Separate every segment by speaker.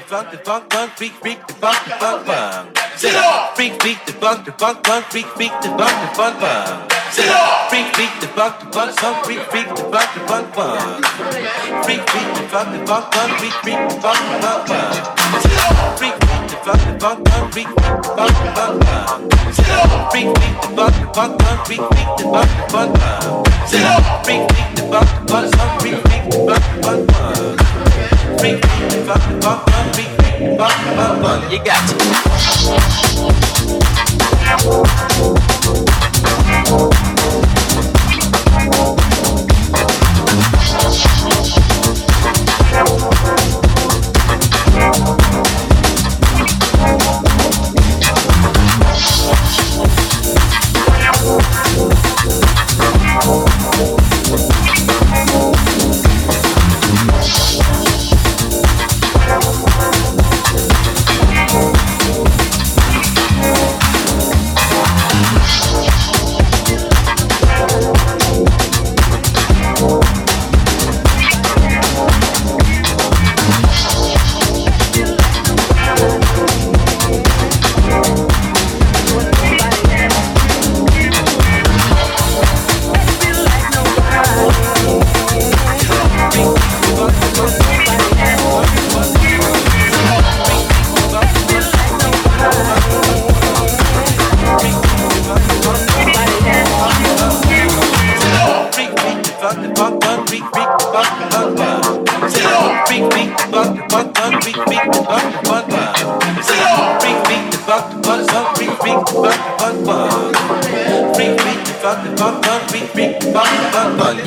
Speaker 1: funk, funk, freak, freak, the funk, the funk, funk. Freak, freak, the funk, funk, freak, freak, the funk, the funk, funk. Freak, freak, the funk, funk, freak, freak, the funk, funk. Freak, freak, the funk, funk, freak, freak, the funk, the funk, funk. Freak, freak, the funk, funk, freak, freak, the funk, the funk, funk. Freak, freak, the funk, funk, freak, freak, the funk, the funk, funk. Freak, freak, the funk, funk, freak, freak, the funk, the funk, funk. You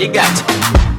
Speaker 1: You got to.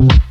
Speaker 2: Yeah, yeah,